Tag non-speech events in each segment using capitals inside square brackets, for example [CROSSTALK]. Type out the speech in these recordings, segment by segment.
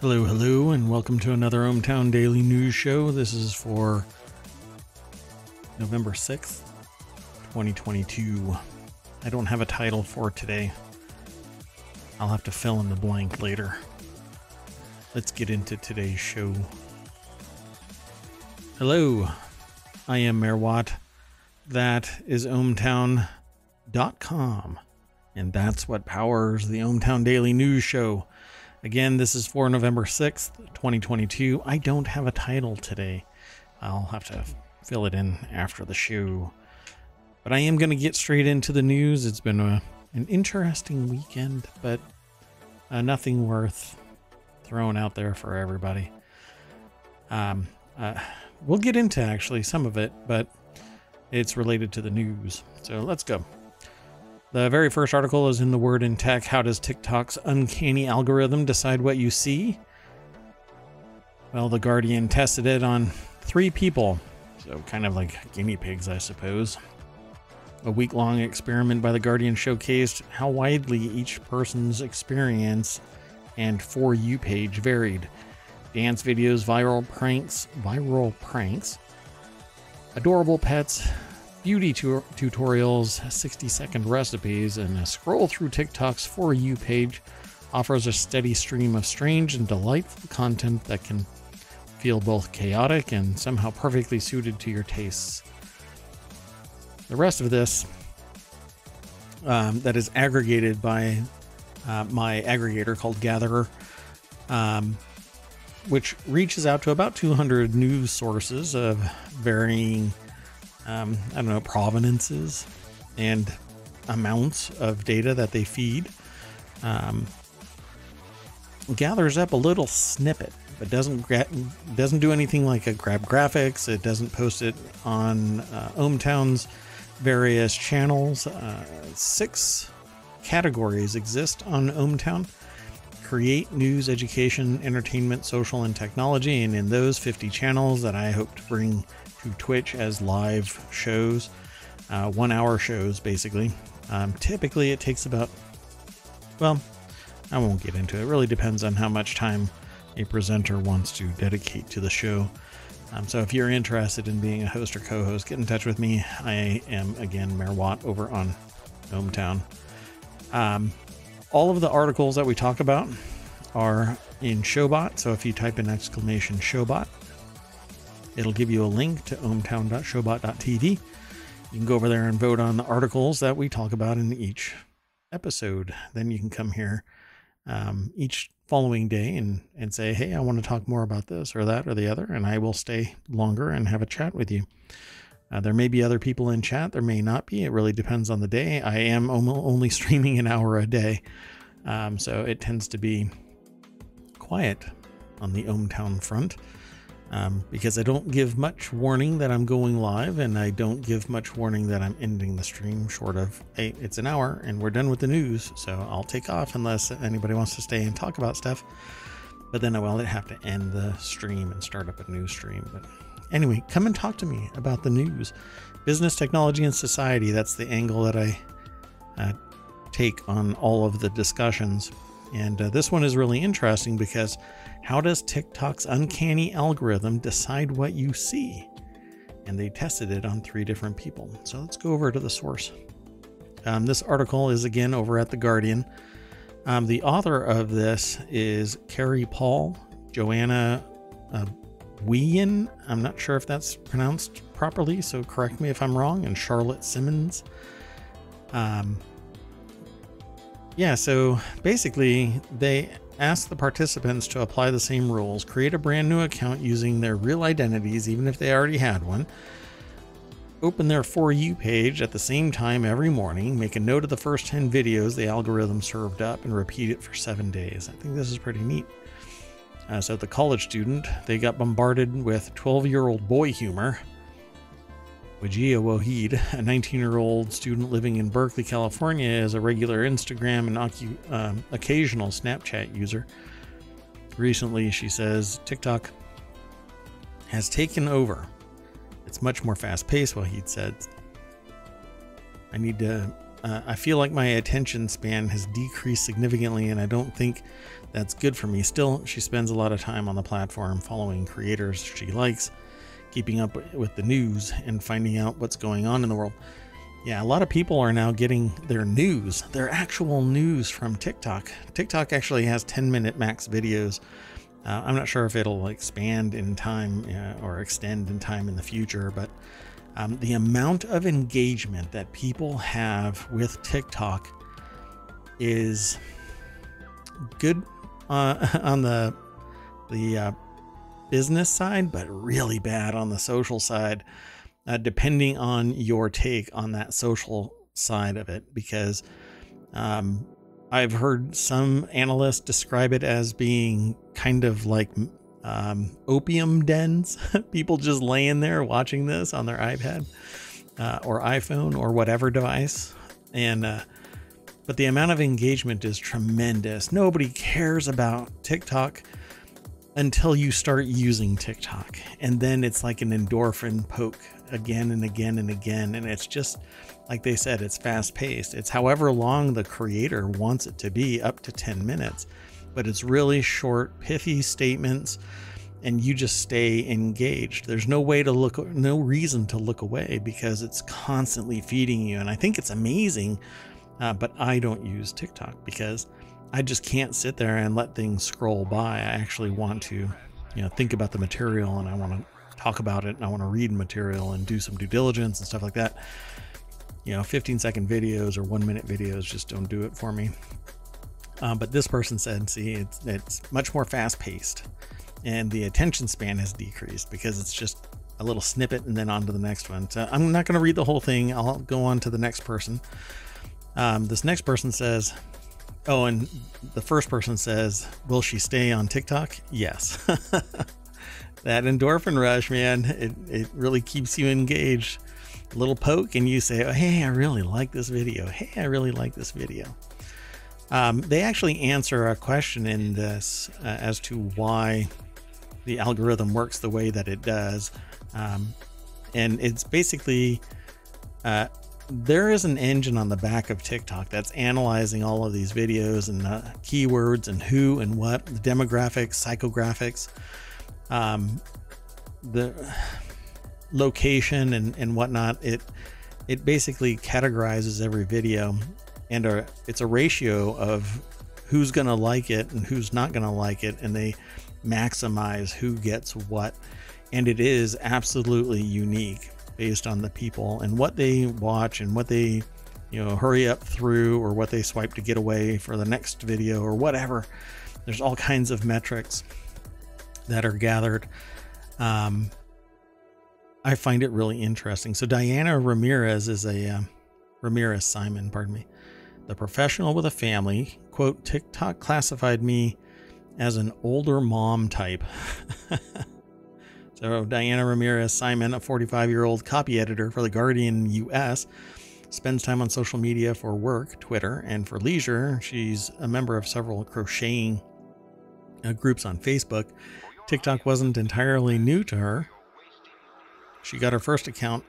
Hello, hello, and welcome to another ohmTown Daily News Show. This is for November 6th, 2022. I don't have a title for today. I'll have to fill in the blank later. Let's get into today's show. Hello, I am Mayor Watt. That is ohmtown.com. And that's what powers the ohmTown Daily News Show. Again, this is for November 6th, 2022. I don't have a title today. I'll have to fill it in after the show. But I am going to get straight into the news. It's been a, an interesting weekend, but uh, nothing worth throwing out there for everybody. Um, uh, we'll get into actually some of it, but it's related to the news. So let's go. The very first article is in the Word in Tech. How does TikTok's uncanny algorithm decide what you see? Well, The Guardian tested it on three people, so kind of like guinea pigs, I suppose. A week long experiment by The Guardian showcased how widely each person's experience and For You page varied. Dance videos, viral pranks, viral pranks, adorable pets, beauty tu- tutorials, 60 second recipes, and a scroll through TikTok's For You page offers a steady stream of strange and delightful content that can feel both chaotic and somehow perfectly suited to your tastes. The rest of this, um, that is aggregated by uh, my aggregator called Gatherer, um, which reaches out to about 200 news sources of varying um, I don't know, provenances and amounts of data that they feed. Um, gathers up a little snippet, but doesn't gra- doesn't do anything like a grab graphics. It doesn't post it on uh, various channels. Uh, six categories exist on ohmTown create news, education, entertainment, social, and technology. And in those 50 channels that I hope to bring to Twitch as live shows, uh, one hour shows basically. Um, typically, it takes about, well, I won't get into it. It really depends on how much time a presenter wants to dedicate to the show. Um, so if you're interested in being a host or co-host, get in touch with me. I am again Mayor Watt over on ohmTown. Um, all of the articles that we talk about are in Showbot. So if you type in exclamation Showbot, It'll give you a link to ohmtown.showbot.tv. You can go over there and vote on the articles that we talk about in each episode. Then you can come here um, each following day and, and say, hey, I want to talk more about this or that or the other. And I will stay longer and have a chat with you. Uh, there may be other people in chat. There may not be. It really depends on the day. I am only [LAUGHS] streaming an hour a day. Um, so it tends to be quiet on the ohmTown front um, because I don't give much warning that I'm going live and I don't give much warning that I'm ending the stream short of, hey, it's an hour and we're done with the news. So I'll take off unless anybody wants to stay and talk about stuff. But then I will have to end the stream and start up a new stream. But anyway, come and talk to me about the news. Business, technology, and society. That's the angle that I uh, take on all of the discussions. And uh, this one is really interesting because how does TikTok's uncanny algorithm decide what you see? And they tested it on three different people. So let's go over to the source. Um, this article is again over at The Guardian. Um, the author of this is Kari Paul, Joanna uh, Wien. I'm not sure if that's pronounced properly, so correct me if I'm wrong, and Charlotte Simmonds. Um, yeah, so basically, they ask the participants to apply the same rules, create a brand new account using their real identities, even if they already had one, open their For You page at the same time every morning, make a note of the first 10 videos the algorithm served up, and repeat it for seven days. I think this is pretty neat. Uh, so, the college student, they got bombarded with 12 year old boy humor Wajia Wahid, a 19 year old student living in Berkeley, California, is a regular Instagram and um, occasional Snapchat user. Recently, she says TikTok has taken over. It's much more fast paced, Wahid said. I need to uh, I feel like my attention span has decreased significantly, and I don't think that's good for me. Still, she spends a lot of time on the platform following creators she likes, keeping up with the news, and finding out what's going on in the world. Yeah, a lot of people are now getting their news, their actual news from TikTok. TikTok actually has 10 minute max videos. Uh, I'm not sure if it'll expand in time uh, or extend in time in the future, but um, the amount of engagement that people have with TikTok is good uh, [LAUGHS] on the the uh, business side, but really bad on the social side, uh, depending on your take on that social side of it. Because um, I've heard some analysts describe it as being kind of like um, opium dens, [LAUGHS] people just laying there watching this on their iPad uh, or iPhone or whatever device. And, uh, but the amount of engagement is tremendous. Nobody cares about TikTok until you start using TikTok. And then it's like an endorphin poke again and again and again. And it's just, like they said, it's fast paced. It's however long the creator wants it to be, up to 10 minutes but it's really short, pithy statements, and you just stay engaged. There's no way to look, no reason to look away because it's constantly feeding you. And I think it's amazing, uh, but I don't use TikTok because I just can't sit there and let things scroll by. I actually want to, you know, think about the material and I want to talk about it and I want to read material and do some due diligence and stuff like that. You know, 15 second videos or one minute videos just don't do it for me. Um, but this person said, see, it's, it's much more fast paced and the attention span has decreased because it's just a little snippet and then on to the next one. So I'm not going to read the whole thing. I'll go on to the next person. Um, this next person says, Oh, and the first person says, Will she stay on TikTok? Yes. [LAUGHS] that endorphin rush, man, it, it really keeps you engaged. A little poke, and you say, oh, Hey, I really like this video. Hey, I really like this video. Um, they actually answer a question in this uh, as to why the algorithm works the way that it does. Um, and it's basically uh, there is an engine on the back of TikTok that's analyzing all of these videos and uh, keywords and who and what, the demographics, psychographics, um, the location and, and whatnot. It it basically categorizes every video and a, it's a ratio of who's going to like it and who's not going to like it and they maximize who gets what and it is absolutely unique based on the people and what they watch and what they you know hurry up through or what they swipe to get away for the next video or whatever. There's all kinds of metrics that are gathered. Um, i find it really interesting. So diana ramirez is a uh, ramirez simon pardon me the professional with a family, quote, TikTok classified me as an older mom type. [LAUGHS] so, Diana Ramirez Simon, a 45 year old copy editor for The Guardian US, spends time on social media for work, Twitter, and for leisure. She's a member of several crocheting uh, groups on Facebook. TikTok wasn't entirely new to her. She got her first account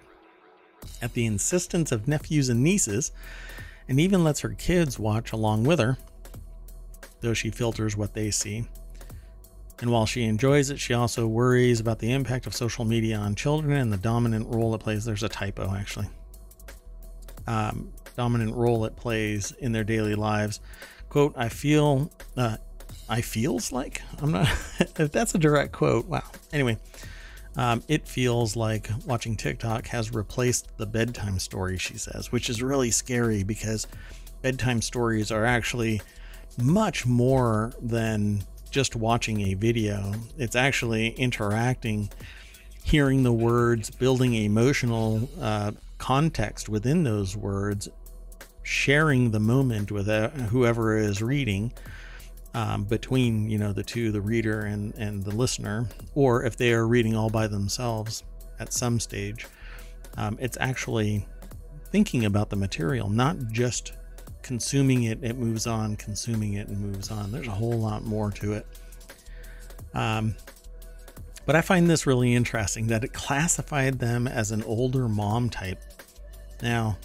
at the insistence of nephews and nieces and even lets her kids watch along with her, though she filters what they see. And while she enjoys it, she also worries about the impact of social media on children and the dominant role it plays. There's a typo, actually. Um, dominant role it plays in their daily lives. Quote, I feel, uh, I feels like, I'm not, [LAUGHS] if that's a direct quote, wow. Anyway, um, it feels like watching TikTok has replaced the bedtime story, she says, which is really scary because bedtime stories are actually much more than just watching a video. It's actually interacting, hearing the words, building emotional uh, context within those words, sharing the moment with uh, whoever is reading um, between you know the two, the reader and and the listener, or if they are reading all by themselves at some stage, um, it's actually thinking about the material, not just consuming it. It moves on, consuming it, and moves on. There's a whole lot more to it. Um, but I find this really interesting that it classified them as an older mom type. Now,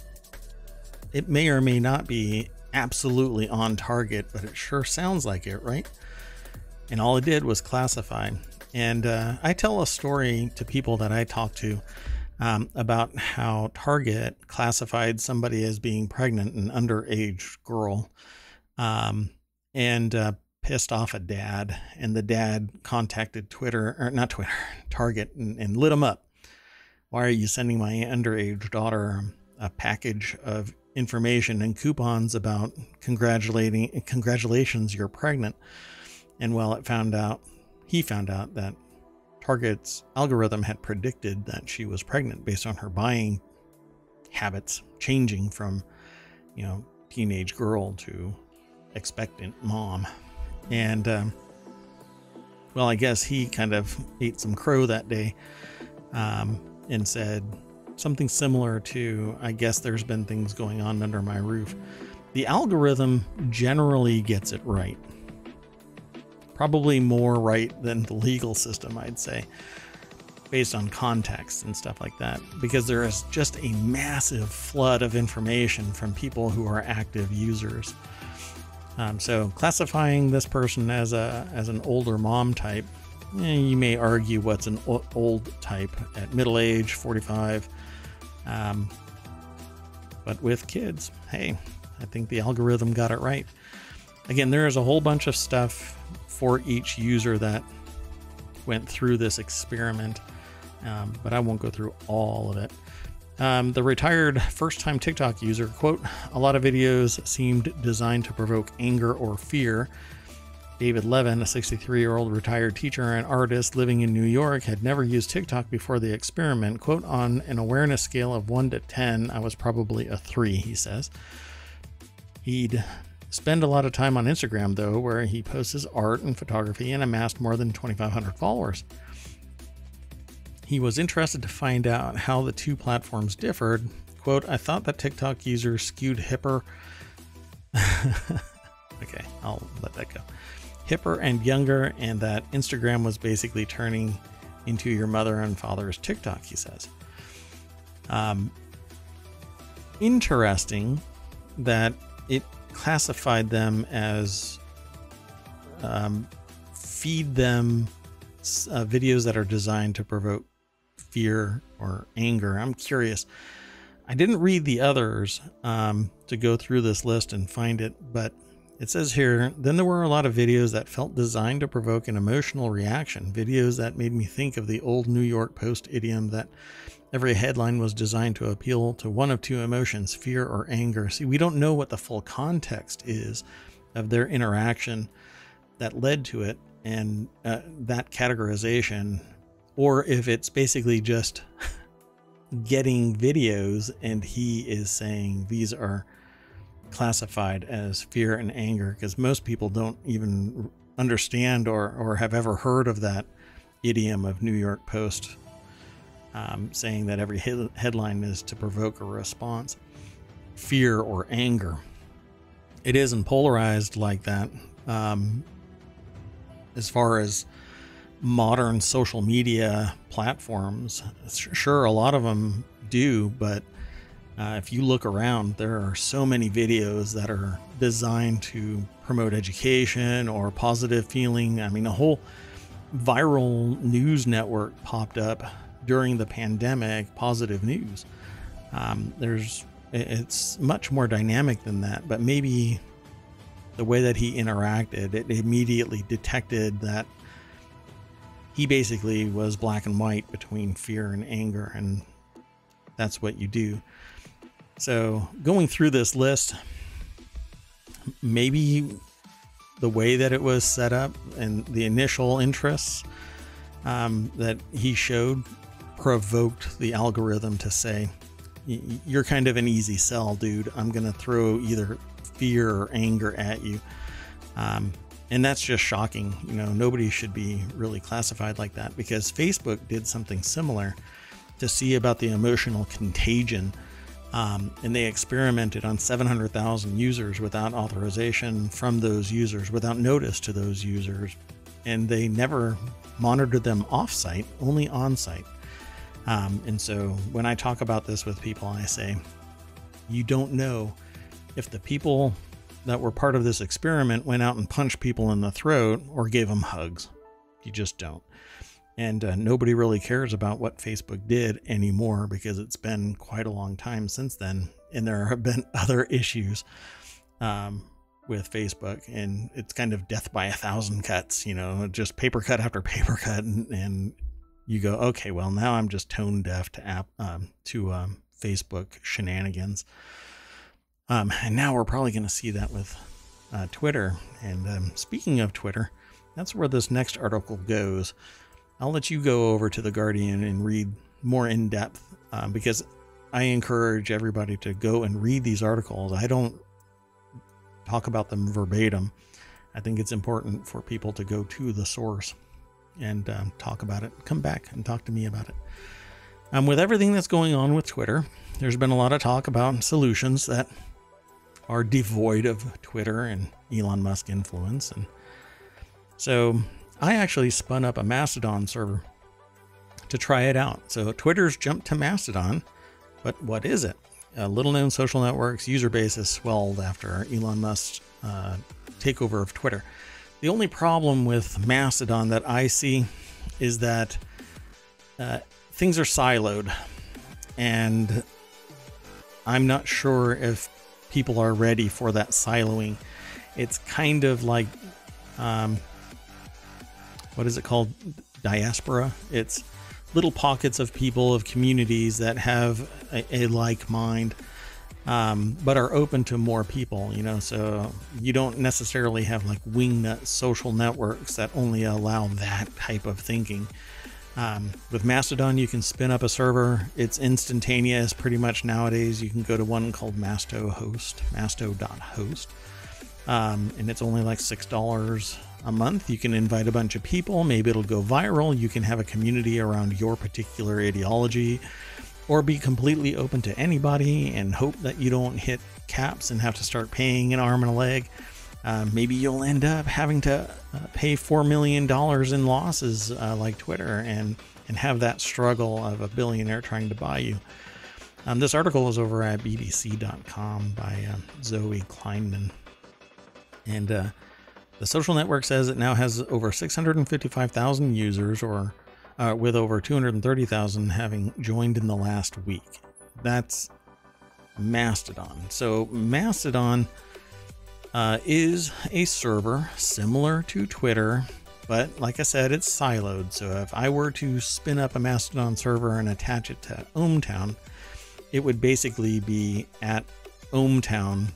it may or may not be absolutely on target, but it sure sounds like it, right? And all it did was classify. And uh, I tell a story to people that I talk to um, about how Target classified somebody as being pregnant, an underage girl, um, and uh, pissed off a dad. And the dad contacted Twitter, or not Twitter, [LAUGHS] Target, and, and lit him up. Why are you sending my underage daughter a package of information and coupons about congratulating congratulations you're pregnant? And well, it found out he found out that Target's algorithm had predicted that she was pregnant based on her buying habits changing from, you know, teenage girl to expectant mom. And, um, well, I guess he kind of ate some crow that day um, and said something similar to, I guess there's been things going on under my roof. The algorithm generally gets it right probably more right than the legal system, I'd say, based on context and stuff like that, because there is just a massive flood of information from people who are active users. Um, so classifying this person as a as an older mom type, eh, you may argue what's an old type at middle age, 45. Um, but with kids, hey, I think the algorithm got it right. Again, there is a whole bunch of stuff for each user that went through this experiment, um, but I won't go through all of it. Um, the retired first time TikTok user, quote, a lot of videos seemed designed to provoke anger or fear. David Levin, a 63 year old retired teacher and artist living in New York, had never used TikTok before the experiment. Quote, on an awareness scale of 1 to 10, I was probably a 3, he says. He'd Spend a lot of time on Instagram, though, where he posts his art and photography and amassed more than 2,500 followers. He was interested to find out how the two platforms differed. Quote, I thought that TikTok users skewed hipper. [LAUGHS] okay, I'll let that go. Hipper and younger, and that Instagram was basically turning into your mother and father's TikTok, he says. Um, interesting that it classified them as um, feed them uh, videos that are designed to provoke fear or anger. I'm curious. I didn't read the others um, to go through this list and find it, but it says here then there were a lot of videos that felt designed to provoke an emotional reaction, videos that made me think of the old New York Post idiom that Every headline was designed to appeal to one of two emotions, fear or anger. See, we don't know what the full context is of their interaction that led to it and uh, that categorization, or if it's basically just [LAUGHS] getting videos and he is saying these are classified as fear and anger because most people don't even understand or, or have ever heard of that idiom of New York Post um, saying that every he- headline is to provoke a response, fear or anger. It isn't polarized like that. Um, as far as modern social media platforms, sure, a lot of them do, but uh, if you look around, there are so many videos that are designed to promote education or positive feeling. I mean, a whole viral news network popped up during the pandemic positive news. Um, there's it's much more dynamic than that, but maybe the way that he interacted, it immediately detected that he basically was black and white between fear and anger, and that's what you do. So, going through this list, maybe the way that it was set up and the initial interests um, that he showed provoked the algorithm to say, You're kind of an easy sell, dude. I'm going to throw either fear or anger at you. Um, and that's just shocking. You know, nobody should be really classified like that because Facebook did something similar to see about the emotional contagion. Um, and they experimented on 700,000 users without authorization from those users, without notice to those users. And they never monitored them offsite, only on site. Um, and so when I talk about this with people, I say, you don't know if the people that were part of this experiment went out and punched people in the throat or gave them hugs. You just don't. And uh, nobody really cares about what Facebook did anymore because it's been quite a long time since then. And there have been [LAUGHS] other issues um, with Facebook, and it's kind of death by a thousand cuts, you know, just paper cut after paper cut. And, and you go, okay, well, now I'm just tone deaf to app, um, to um, Facebook shenanigans. Um, and now we're probably going to see that with uh, Twitter. And um, speaking of Twitter, that's where this next article goes. I'll let you go over to The Guardian and read more in depth uh, because I encourage everybody to go and read these articles. I don't talk about them verbatim. I think it's important for people to go to the source and um, talk about it. Come back and talk to me about it. Um, with everything that's going on with Twitter, there's been a lot of talk about solutions that are devoid of Twitter and Elon Musk influence. And so I actually spun up a Mastodon server to try it out. So Twitter's jumped to Mastodon, but what is it? A little known social network's user base has swelled after Elon Musk's uh, takeover of Twitter. The only problem with Mastodon that I see is that uh, things are siloed, and I'm not sure if people are ready for that siloing. It's kind of like, um, what is it called? Diaspora. It's little pockets of people, of communities that have a, a like mind um, but are open to more people, you know. So you don't necessarily have like wingnut social networks that only allow that type of thinking. Um, with Mastodon, you can spin up a server. It's instantaneous pretty much nowadays. You can go to one called Masto Host, masto.host, um, and it's only like $6 a month. You can invite a bunch of people. Maybe it'll go viral. You can have a community around your particular ideology or be completely open to anybody and hope that you don't hit caps and have to start paying an arm and a leg. Uh, maybe you'll end up having to uh, pay four million dollars in losses, uh, like Twitter, and and have that struggle of a billionaire trying to buy you. Um, this article is over at BBC.com by um, Zoe Kleinman, and uh, the social network says it now has over 655,000 users, or uh, with over 230,000 having joined in the last week. That's Mastodon. So, Mastodon uh, is a server similar to Twitter, but like I said, it's siloed. So, if I were to spin up a Mastodon server and attach it to ohmTown, it would basically be at ohmTown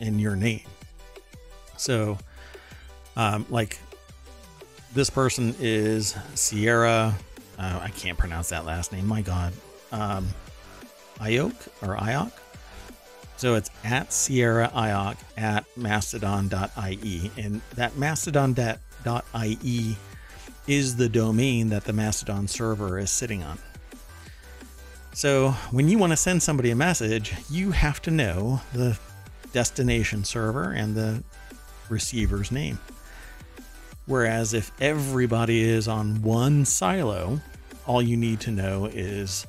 in your name. So, um, like this person is Sierra. Uh, I can't pronounce that last name. My God. Um, Iok or Iok. So it's at Sierra Iok at mastodon.ie. And that mastodon.ie is the domain that the Mastodon server is sitting on. So when you want to send somebody a message, you have to know the destination server and the receiver's name. Whereas if everybody is on one silo, all you need to know is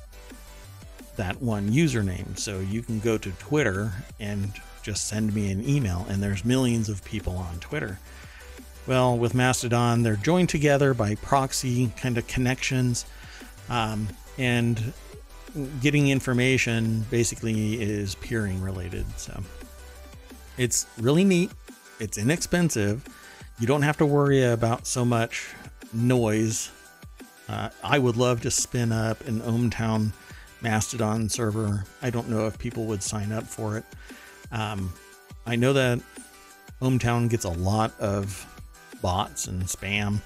that one username. So you can go to Twitter and just send me an email, and there's millions of people on Twitter. Well, with Mastodon, they're joined together by proxy kind of connections, um, and getting information basically is peering related. So it's really neat, it's inexpensive you don't have to worry about so much noise. Uh, I would love to spin up an ohmTown Mastodon server. I don't know if people would sign up for it. Um, I know that ohmTown gets a lot of bots and spam.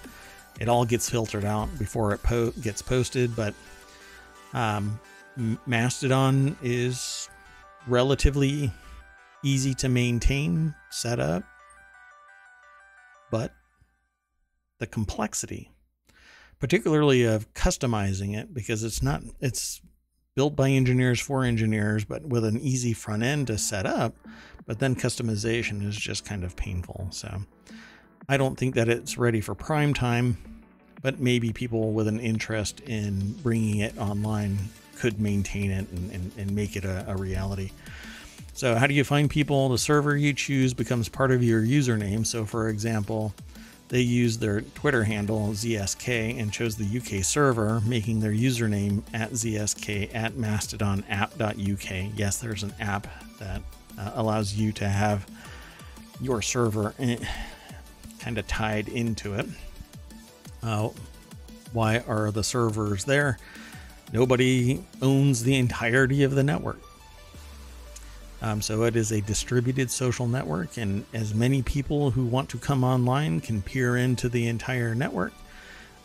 It all gets filtered out before it po- gets posted, but um, Mastodon is relatively easy to maintain, set up, but the complexity, particularly of customizing it, because it's not, it's built by engineers for engineers, but with an easy front end to set up. But then customization is just kind of painful. So I don't think that it's ready for prime time, but maybe people with an interest in bringing it online could maintain it and, and, and make it a, a reality. So, how do you find people? The server you choose becomes part of your username. So, for example, they used their Twitter handle ZSK and chose the UK server, making their username at ZSK at mastodonapp.uk. Yes, there's an app that uh, allows you to have your server eh, kind of tied into it. Uh, why are the servers there? Nobody owns the entirety of the network. Um, so it is a distributed social network, and as many people who want to come online can peer into the entire network.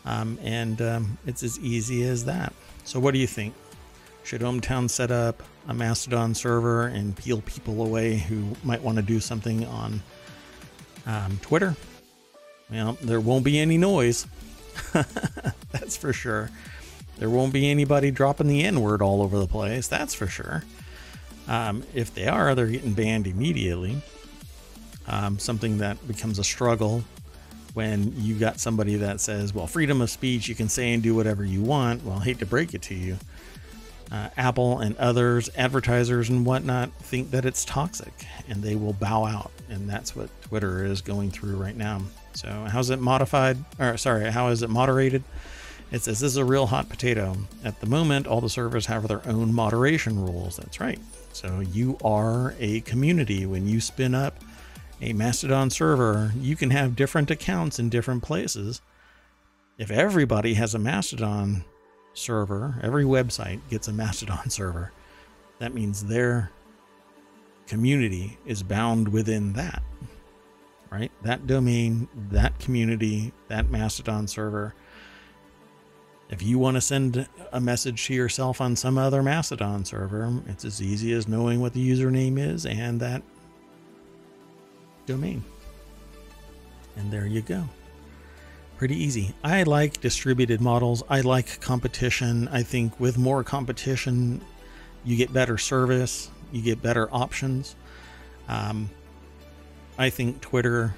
Um, and um, it's as easy as that. So, what do you think? Should ohmTown set up a Mastodon server and peel people away who might want to do something on um, Twitter? Well, there won't be any noise. [LAUGHS] that's for sure. There won't be anybody dropping the N word all over the place. That's for sure. Um, if they are, they're getting banned immediately. Um, something that becomes a struggle when you got somebody that says, well, freedom of speech, you can say and do whatever you want. Well, I hate to break it to you. Uh, Apple and others, advertisers and whatnot, think that it's toxic and they will bow out. And that's what Twitter is going through right now. So, how's it modified? Or, sorry, how is it moderated? It says this is a real hot potato. At the moment, all the servers have their own moderation rules. That's right. So you are a community. When you spin up a Mastodon server, you can have different accounts in different places. If everybody has a Mastodon server, every website gets a Mastodon [LAUGHS] server, that means their community is bound within that, right? That domain, that community, that Mastodon server if you want to send a message to yourself on some other Mastodon server, it's as easy as knowing what the username is and that domain. And there you go. Pretty easy. I like distributed models. I like competition. I think with more competition, you get better service, you get better options. Um, I think Twitter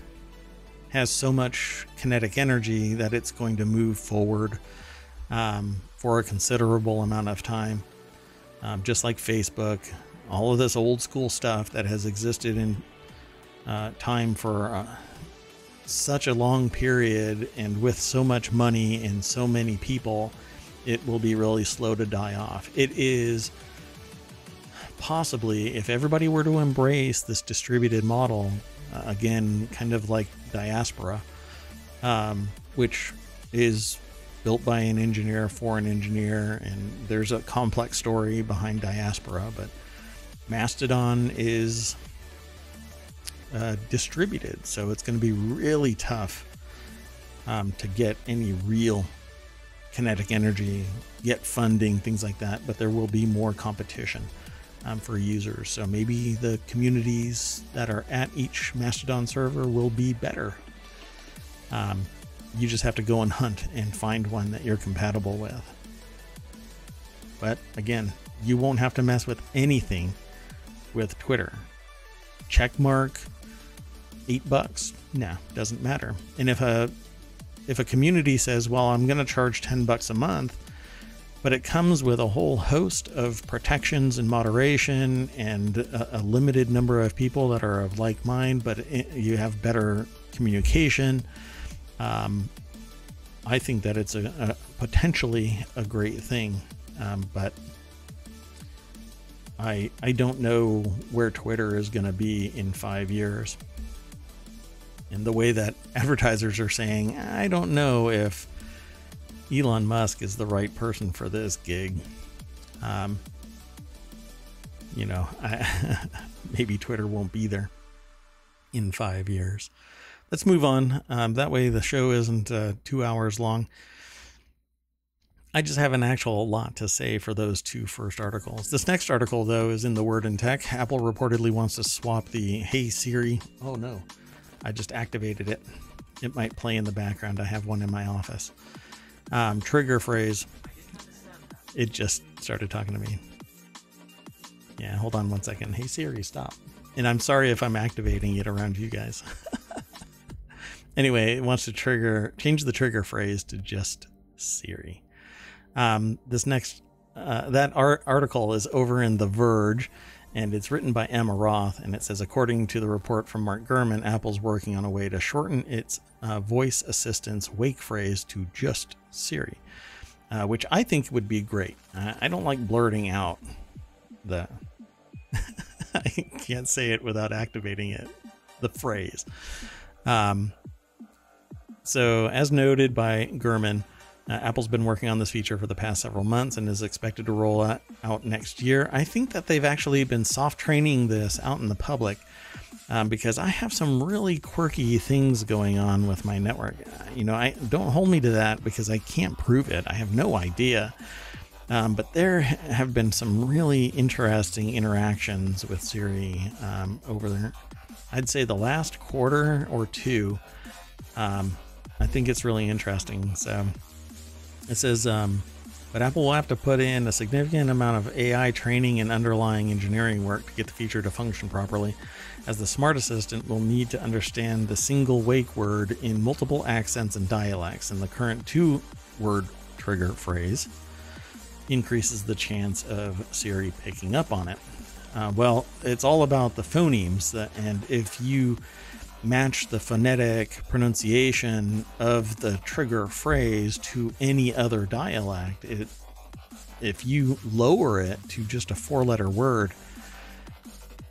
has so much kinetic energy that it's going to move forward um, for a considerable amount of time. Um, just like Facebook, all of this old school stuff that has existed in uh, time for uh, such a long period and with so much money and so many people, it will be really slow to die off. It is possibly, if everybody were to embrace this distributed model, uh, again, kind of like diaspora, um, which is built by an engineer for an engineer, and there's a complex story behind Diaspora, but Mastodon is uh, distributed, so it's going to be really tough um, to get any real kinetic energy, get funding, things like that, but there will be more competition. Um, for users. So maybe the communities that are at each Mastodon server will be better. Um, you just have to go and hunt and find one that you're compatible with. But again, you won't have to mess with anything with Twitter. Check mark, eight bucks. No, doesn't matter. And if a if a community says, "Well, I'm going to charge ten bucks a month," but it comes with a whole host of protections and moderation and a, a limited number of people that are of like mind, but it, you have better communication um, I think that it's a, a potentially a great thing, um, but I I don't know where Twitter is going to be in five years. And the way that [LAUGHS] advertisers are saying, I don't know if Elon Musk is the right person for this gig. Um, you know, [LAUGHS] I, maybe Twitter won't be there in five years let's move on. Um, that way, the show isn't uh, two hours long. I just have an actual lot to say for those two first articles. This next article, though, is in the Word and Tech. Apple reportedly wants to swap the Hey Siri. Oh no, I just activated it. It might play in the background. I have one in my office. Um, trigger phrase. It just started talking to me. Yeah, hold on one second. Hey Siri, stop. And I'm sorry if I'm activating it around you guys. [LAUGHS] Anyway, it wants to trigger change the trigger phrase to just Siri. Um, this next uh, that art article is over in The Verge, and it's written by Emma Roth. And it says, according to the report from Mark Gurman, Apple's working on a way to shorten its uh, voice assistant's wake phrase to just Siri, uh, which I think would be great. I don't like blurting out the. [LAUGHS] I can't say it without activating it. The phrase. Um, so, as noted by Gurman, uh, Apple's been working on this feature for the past several months and is expected to roll out, next year. I think that they've actually been soft training this out in the public um, because I have some really quirky things going on with my network. You know, I don't hold me to that because I can't prove it. I have no idea. Um, but there have been some really interesting interactions with Siri um, over there. I'd say the last quarter or two. Um, I think it's really interesting. So it says, um, but Apple will have to put in a significant amount of AI training and underlying engineering work to get the feature to function properly, as the Smart Assistant will need to understand the single wake word in multiple accents and dialects, and the current two word trigger phrase increases the chance of Siri picking up on it. Uh, well, it's all about the phonemes, and if you match the phonetic pronunciation of the trigger phrase to any other dialect. It, if you lower it to just a four letter word,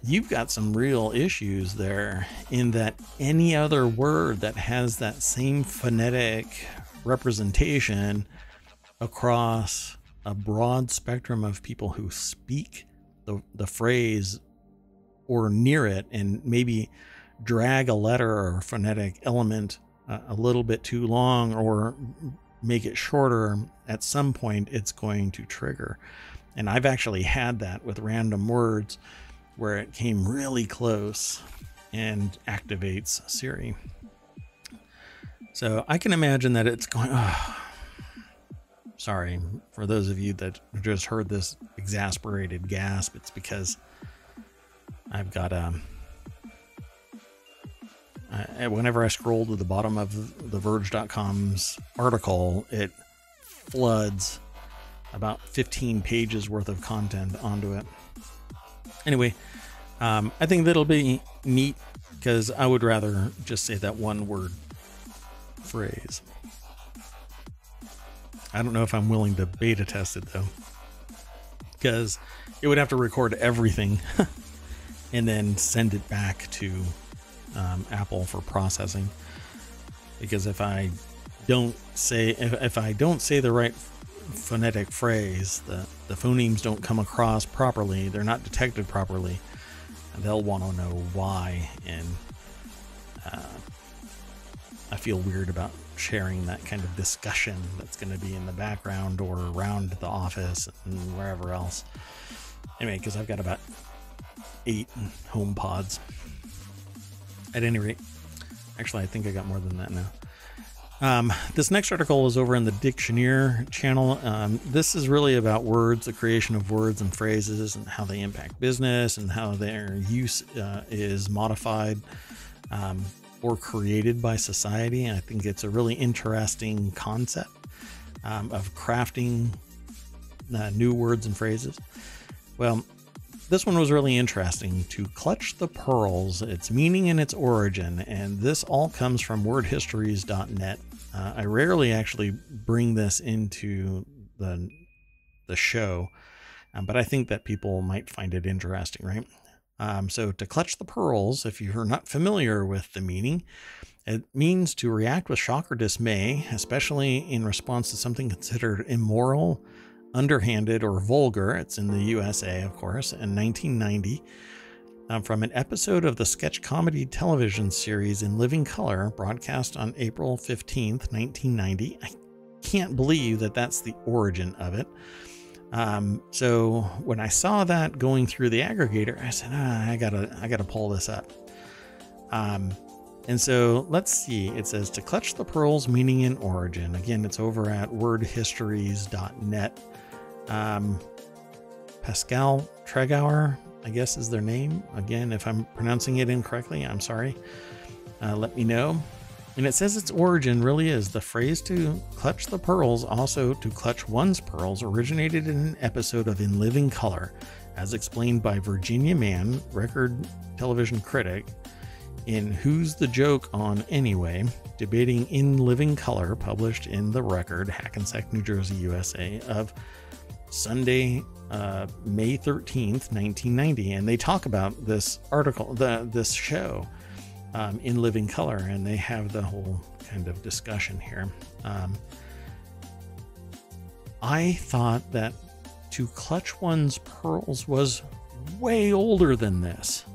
you've got some real issues there in that any other word that has that same phonetic representation across a broad spectrum of people who speak the, the phrase or near it and maybe drag a letter or a phonetic element uh, a little bit too long or make it shorter, at some point it's going to trigger. And I've actually had that with random words where it came really close and activates Siri. So I can imagine that it's going. Oh, sorry for those of you that just heard this exasperated gasp. It's because I've got a um, uh, whenever I scroll to the bottom of TheVerge.com's article, it floods about 15 pages worth of content onto it. Anyway, um, I think that'll be neat because I would rather just say that one word phrase. I don't know if I'm willing to beta test it though, because it would have to record everything [LAUGHS] and then send it back to um, Apple for processing. Because if I don't say if, if I don't say the right phonetic phrase, the the phonemes don't come across properly, they're not detected properly. They'll want to know why, and uh, I feel weird about sharing that kind of discussion that's going to be in the background or around the office and wherever else. Anyway, because I've got about eight HomePods at any rate. Actually, I think I got more than that now. Um, this next article is over in the Dictioneer channel. Um, this is really about words, the creation of words and phrases, and how they impact business and how their use uh, is modified um, or created by society. And I think it's a really interesting concept um, of crafting uh, new words and phrases. Well, this one was really interesting to clutch the pearls, its meaning and its origin, and this all comes from wordhistories.net. Uh, I rarely actually bring this into the the show, um, but I think that people might find it interesting, right? Um, so, to clutch the pearls, if you're not familiar with the meaning, it means to react with shock or dismay, especially in response to something considered immoral, underhanded or vulgar. It's in the USA, of course, in 1990. Um, from an episode of the sketch comedy television series in living color, broadcast on April 15th, 1990. I can't believe that that's the origin of it. Um, so when I saw that going through the aggregator, I said, ah, I gotta, I gotta pull this up. Um, and so let's see. It says to clutch the pearls, meaning and origin. Again, it's over at wordhistories.net. Um, Pascal Tréguer, I guess is their name. Again, if I'm pronouncing it incorrectly, I'm sorry. Uh, let me know. And it says its origin really is the phrase to clutch the pearls, also to clutch one's pearls, originated in an episode of In Living Color, as explained by Virginia Mann, record television critic, in Who's the Joke on Anyway, debating in living color, published in The Record, Hackensack, New Jersey, USA, of Sunday, uh, May 13th, 1990. And they talk about this article, the this show um, in living color, and they have the whole kind of discussion here. Um, I thought that to clutch one's pearls was way older than this.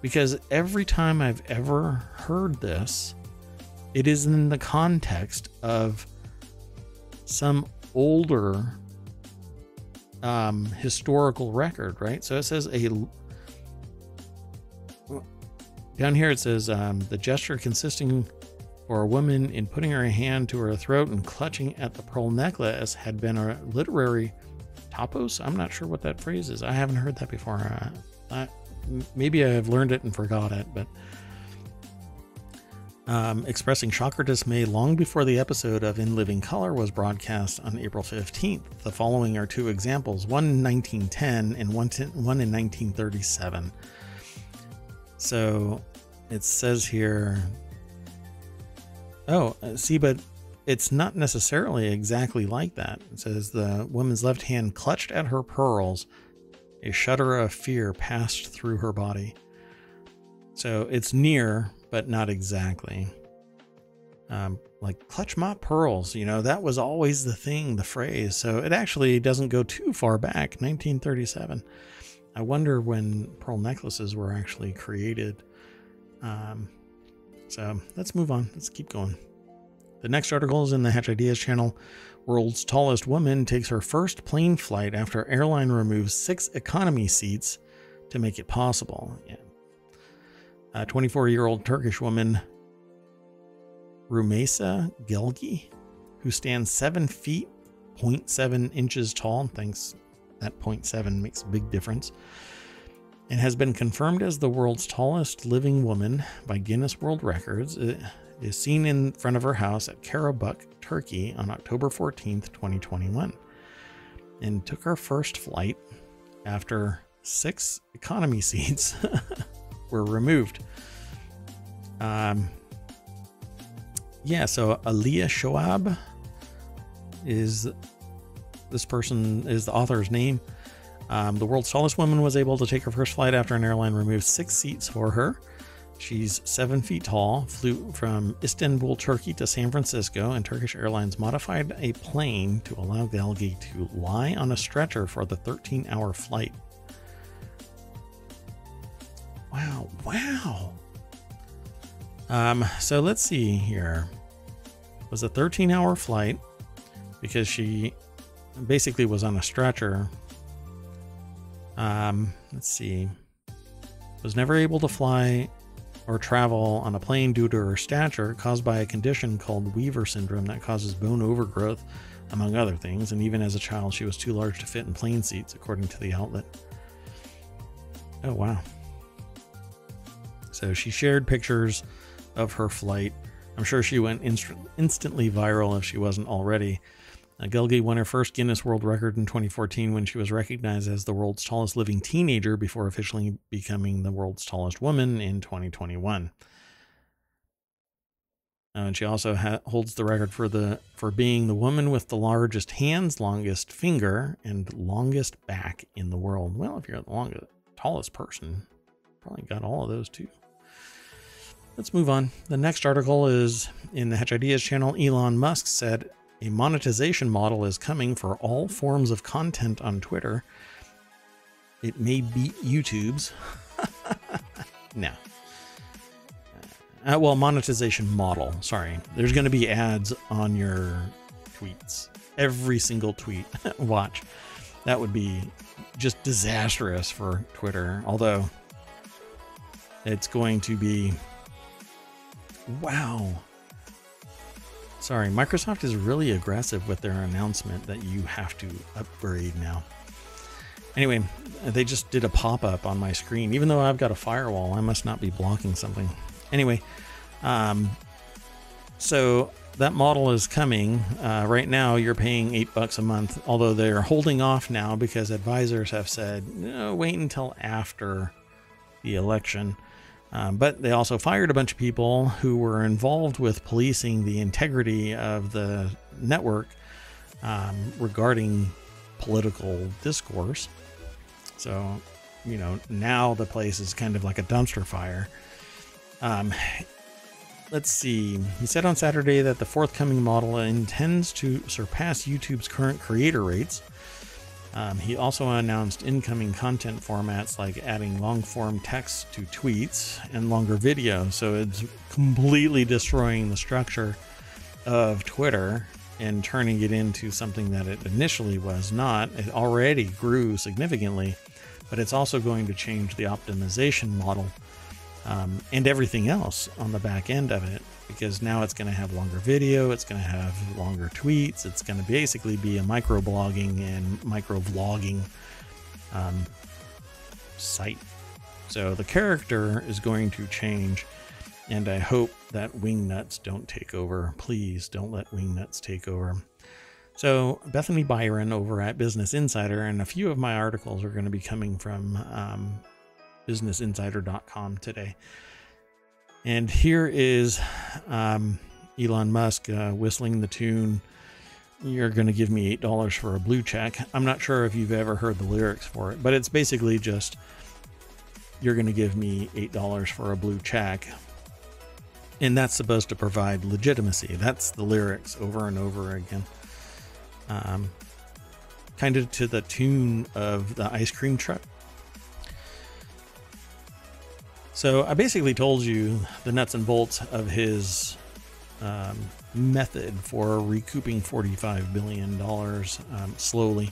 Because every time I've ever heard this, it is in the context of some older um, historical record, right? So it says a. Down here it says um, the gesture consisting for a woman in putting her hand to her throat and clutching at the pearl necklace had been a literary topos. I'm not sure what that phrase is. I haven't heard that before. Uh, I, maybe I've learned it and forgot it, but um, expressing shock or dismay long before the episode of In Living Color was broadcast on April 15th. The following are two examples one in 1910 and one, one in 1937. So it says here, oh, uh, see, but it's not necessarily exactly like that. It says the woman's left hand clutched at her pearls a shudder of fear passed through her body. So it's near, but not exactly. Um, like clutch my pearls, you know, that was always the thing, the phrase. So it actually doesn't go too far back, 1937. I wonder when pearl necklaces were actually created. Um, so let's move on. Let's keep going. The next article is in the Hatch Ideas channel. World's tallest woman takes her first plane flight after airline removes six economy seats to make it possible. Yeah. A 24 year old Turkish woman, Rumeysa Gelgi, who stands 7 feet 0.7 inches tall, and thinks that 0.7 makes a big difference, and has been confirmed as the world's tallest living woman by Guinness World Records. It is seen in front of her house at Karabük, Turkey on October 14th, 2021, and took her first flight after six economy [LAUGHS] seats were removed. Um, yeah, so Aliyah Shoab is this person is the author's name. Um, the world's tallest woman was able to take her first flight after an airline removed six seats for her. She's seven feet tall, flew from Istanbul, Turkey to San Francisco, and Turkish Airlines modified a plane to allow Gelgi to lie on a stretcher for the 13 hour flight. Wow, wow. Um, so let's see here. It was a 13 hour flight because she basically was on a stretcher. Um, let's see. Was never able to fly or travel on a plane due to her stature caused by a condition called Weaver syndrome that causes bone overgrowth, among other things. And even as a child, she was too large to fit in plane seats, according to the outlet. Oh, wow. So she shared pictures of her flight. I'm sure she went inst- instantly viral if she wasn't already. Uh, won her first Guinness World Record in 2014 when she was recognized as the world's tallest living teenager before officially becoming the world's tallest woman in 2021. Uh, and she also ha- holds the record for the for being the woman with the largest hands, longest finger, and longest back in the world. Well, if you're the longest, tallest person, probably got all of those too. Let's move on. The next article is in the Hatch Ideas channel. Elon Musk said a monetization model is coming for all forms of content on Twitter. It may beat YouTube's. [LAUGHS] no. Uh, well, monetization model. Sorry. There's going to be ads on your tweets. Every single tweet. [LAUGHS] Watch. That would be just disastrous for Twitter. Although it's going to be. Wow. Sorry, Microsoft is really aggressive with their announcement that you have to upgrade now. Anyway, they just did a pop up on my screen. Even though I've got a firewall, I must not be blocking something. Anyway, um, so that model is coming. Uh, right now, you're paying eight bucks a month, although they're holding off now because advisors have said, no, wait until after the election. Um, but they also fired a bunch of people who were involved with policing the integrity of the network um, regarding political discourse. So, you know, now the place is kind of like a dumpster fire. Um, let's see. He said on Saturday that the forthcoming model intends to surpass YouTube's current creator rates. Um, he also announced incoming content formats like adding long form text to tweets and longer video. So it's completely destroying the structure of Twitter and turning it into something that it initially was not. It already grew significantly, but it's also going to change the optimization model um, and everything else on the back end of it because now it's going to have longer video, it's going to have longer tweets, it's going to basically be a micro blogging and micro vlogging um, site. So the character is going to change, and I hope that Wingnuts don't take over. Please don't let Wingnuts take over. So Bethany Biron over at Business Insider, and a few of my articles are going to be coming from um, businessinsider.com today. And here is um, Elon Musk uh, whistling the tune. You're going to give me $8 for a blue check. I'm not sure if you've ever heard the lyrics for it, but it's basically just you're going to give me $8 for a blue check. And that's supposed to provide legitimacy. That's the lyrics over and over again. Um, kind of to the tune of the ice cream truck So I basically told you the nuts and bolts of his um, method for recouping $45 billion um, slowly,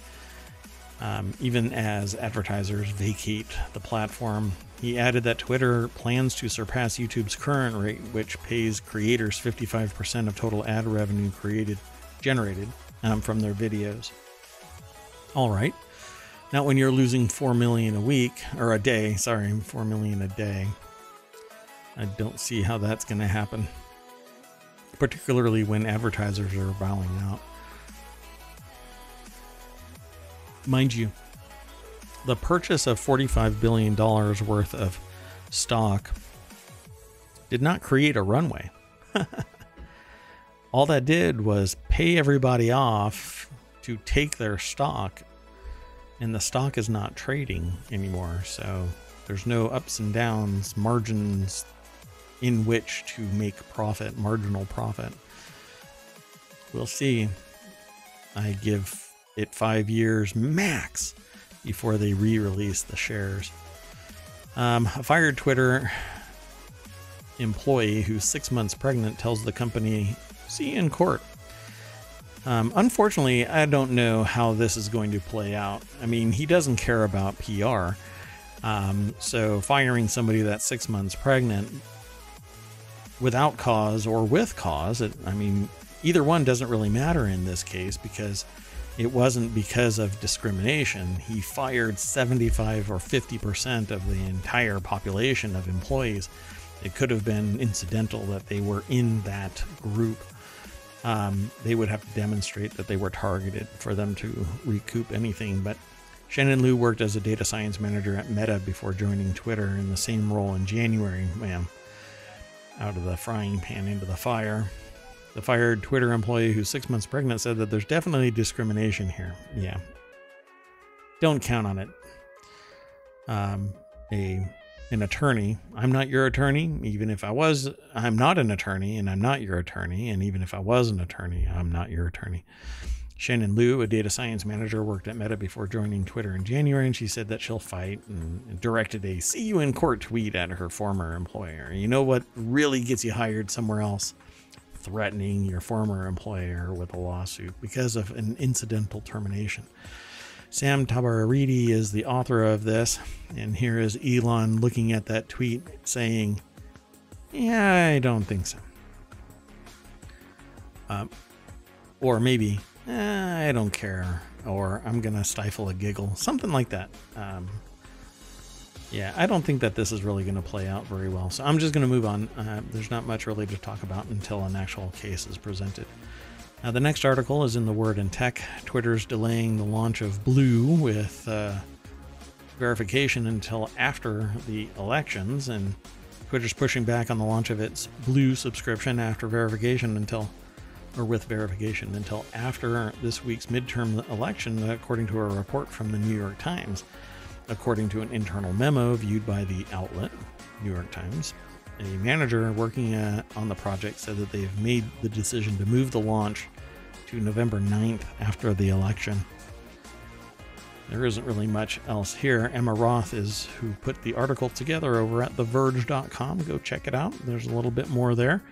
um, even as advertisers vacate the platform. He added that Twitter plans to surpass YouTube's current rate, which pays creators 55% of total ad revenue created generated um, from their videos. All right. Not when you're losing 4 million a week or a day, sorry, 4 million a day. I don't see how that's going to happen. Particularly when advertisers are bowing out. Mind you, the purchase of $45 billion worth of stock did not create a runway. [LAUGHS] All that did was pay everybody off to take their stock and the stock is not trading anymore. So there's no ups and downs, margins in which to make profit, marginal profit. We'll see. I give it five years max before they re release the shares. Um, a fired Twitter employee who's six months pregnant tells the company, see you in court. Um, unfortunately, I don't know how this is going to play out. I mean, he doesn't care about PR. Um, so firing somebody that's six months pregnant without cause or with cause, it, I mean, either one doesn't really matter in this case because it wasn't because of discrimination. He fired 75 or 50% of the entire population of employees. It could have been incidental that they were in that group um, they would have to demonstrate that they were targeted for them to recoup anything. But Shannon Liu worked as a data science manager at Meta before joining Twitter in the same role in January. Man, out of the frying pan into the fire. The fired Twitter employee who's six months pregnant said that there's definitely discrimination here. Yeah. Don't count on it. Um, a an attorney. I'm not your attorney. Even if I was, I'm not an attorney, and I'm not your attorney. And even if I was an attorney, I'm not your attorney. Shannon Liu, a data science manager, worked at Meta before joining Twitter in January, and she said that she'll fight and directed a see you in court tweet at her former employer. You know what really gets you hired somewhere else? Threatening your former employer with a lawsuit because of an incidental termination. Sam Tabahriti is the author of this, and here is Elon looking at that tweet saying, Yeah, I don't think so. Um, or maybe, eh, I don't care, or I'm going to stifle a giggle, something like that. Um, yeah, I don't think that this is really going to play out very well. So I'm just going to move on. Uh, there's not much really to talk about until an actual case is presented. Now, the next article is in the Word and Tech. Twitter's delaying the launch of Blue with uh, verification until after the elections, and Twitter's pushing back on the launch of its Blue subscription after verification until, or with verification until after this week's midterm election, according to a report from the New York Times. According to an internal memo viewed by the outlet, New York Times, a manager working uh, on the project said that they've made the decision to move the launch to November 9th after the election. There isn't really much else here. Emma Roth is who put the article together over at TheVerge.com. Go check it out. There's a little bit more there.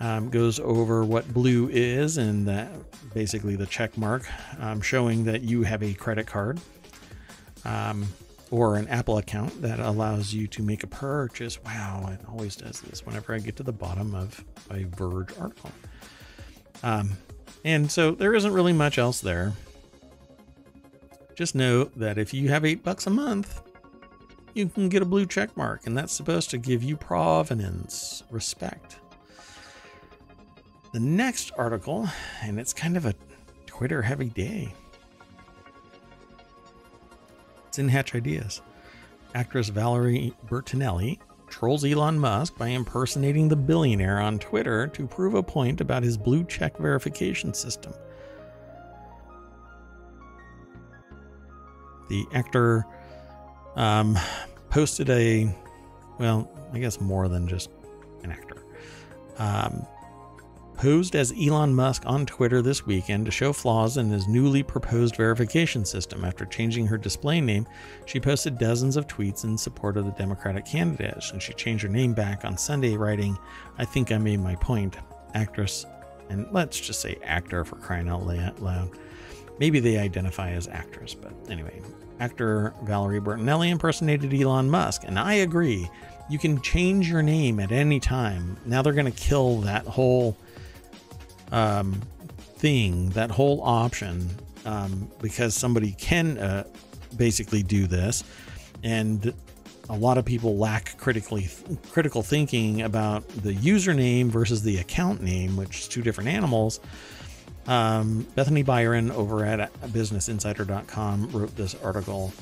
Um, goes over what blue is and that basically the check mark um, showing that you have a credit card um, or an Apple account that allows you to make a purchase. Wow, it always does this whenever I get to the bottom of a Verge article. Um, and so there isn't really much else there. Just know that if you have eight bucks a month, you can get a blue check mark, and that's supposed to give you provenance, respect. The next article, and it's kind of a Twitter heavy day. In Hatch Ideas. Actress Valerie Bertinelli trolls Elon Musk by impersonating the billionaire on Twitter to prove a point about his blue check verification system. The actor um, posted a, well, I guess more than just an actor. Um, posed as Elon Musk on Twitter this weekend to show flaws in his newly proposed verification system. After changing her display name, she posted dozens of tweets in support of the Democratic candidates, and she changed her name back on Sunday, writing, I think I made my point. Actress, and let's just say actor for crying out loud. Maybe they identify as actress, but anyway. Actor Valerie Bertinelli impersonated Elon Musk, and I agree. You can change your name at any time. Now they're going to kill that whole um, thing, that whole option, um, because somebody can uh, basically do this, and a lot of people lack critically critical thinking about the username versus the account name, which is two different animals. Um, Bethany Biron over at BusinessInsider.com wrote this article,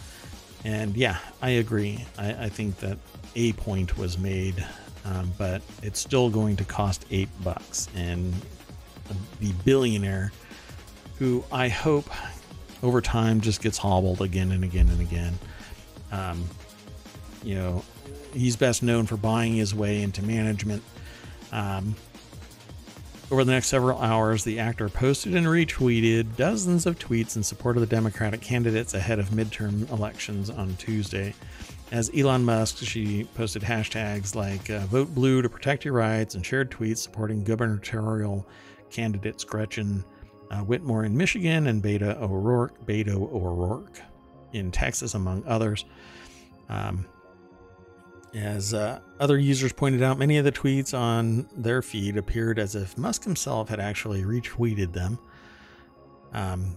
and yeah, I agree. I, I think that a point was made, um, but it's still going to cost eight bucks, and the billionaire who I hope over time just gets hobbled again and again and again. Um, you know, he's best known for buying his way into management. Um, over the next several hours, the actor posted and retweeted dozens of tweets in support of the Democratic candidates ahead of midterm elections on Tuesday. As Elon Musk, she posted hashtags like uh, vote blue to protect your rights and shared tweets supporting gubernatorial candidates Gretchen uh, Whitmer in Michigan and Beto O'Rourke, Beto O'Rourke in Texas, among others. Um, as uh, other users pointed out, many of the tweets on their feed appeared as if Musk himself had actually retweeted them. Um,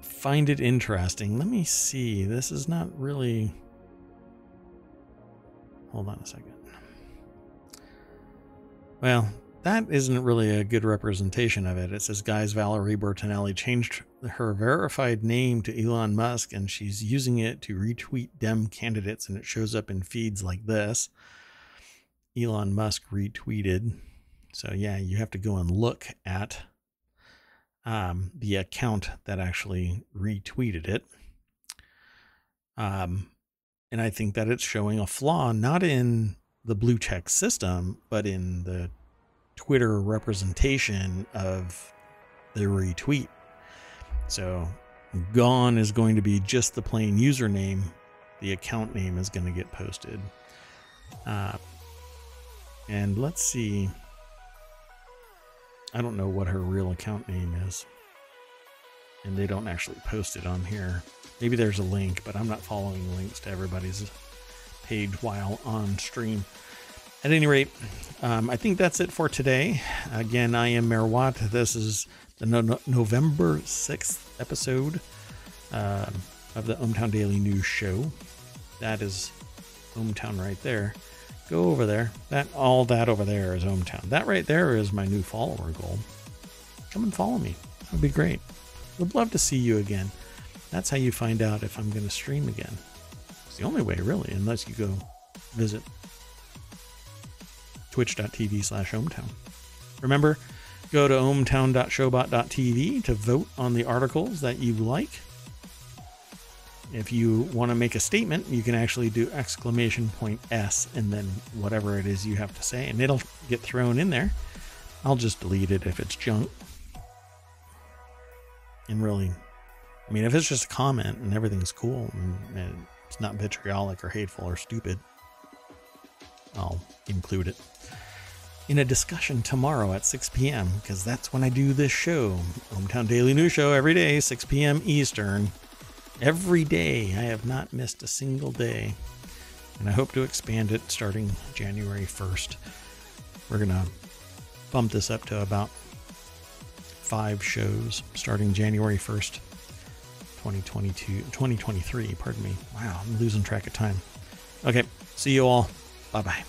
find it interesting. Let me see. This is not really. Hold on a second. Well, that isn't really a good representation of it. It says, guys, Valerie Bertinelli changed her verified name to Elon Musk and she's using it to retweet Dem candidates, and it shows up in feeds like this. Elon Musk retweeted. So, yeah, you have to go and look at um, the account that actually retweeted it. Um, and I think that it's showing a flaw, not in the blue check system, but in the Twitter representation of the retweet. So gone is going to be just the plain username. The account name is going to get posted. Uh, and let's see. I don't know what her real account name is. And they don't actually post it on here. Maybe there's a link, but I'm not following links to everybody's page while on stream. At any rate, um, I think that's it for today. Again, I am Mayor This is the no- November 6th episode. Uh, of the ohmTown Daily News Show. That is ohmTown right there. Go over there. That all that over there is ohmTown. That right there is my new follower goal. Come and follow me. That would be great. Would love to see you again. That's how you find out if I'm going to stream again. It's the only way, really, unless you go visit twitch.tv slash ohmtown. Remember, go to ohmtown.showbot.tv to vote on the articles that you like. If you want to make a statement, you can actually do exclamation point S and then whatever it is you have to say, and it'll get thrown in there. I'll just delete it if it's junk. And really, I mean, if it's just a comment and everything's cool and, and it's not vitriolic or hateful or stupid, I'll include it in a discussion tomorrow at 6 p.m. because that's when I do this show. ohmTown Daily News Show every day, 6 p.m. Eastern. Every day. I have not missed a single day. And I hope to expand it starting January 1st. We're going to bump this up to about five shows starting January 1st, 2022, 2023. Pardon me. Wow, I'm losing track of time. Okay, see you all. Bye bye.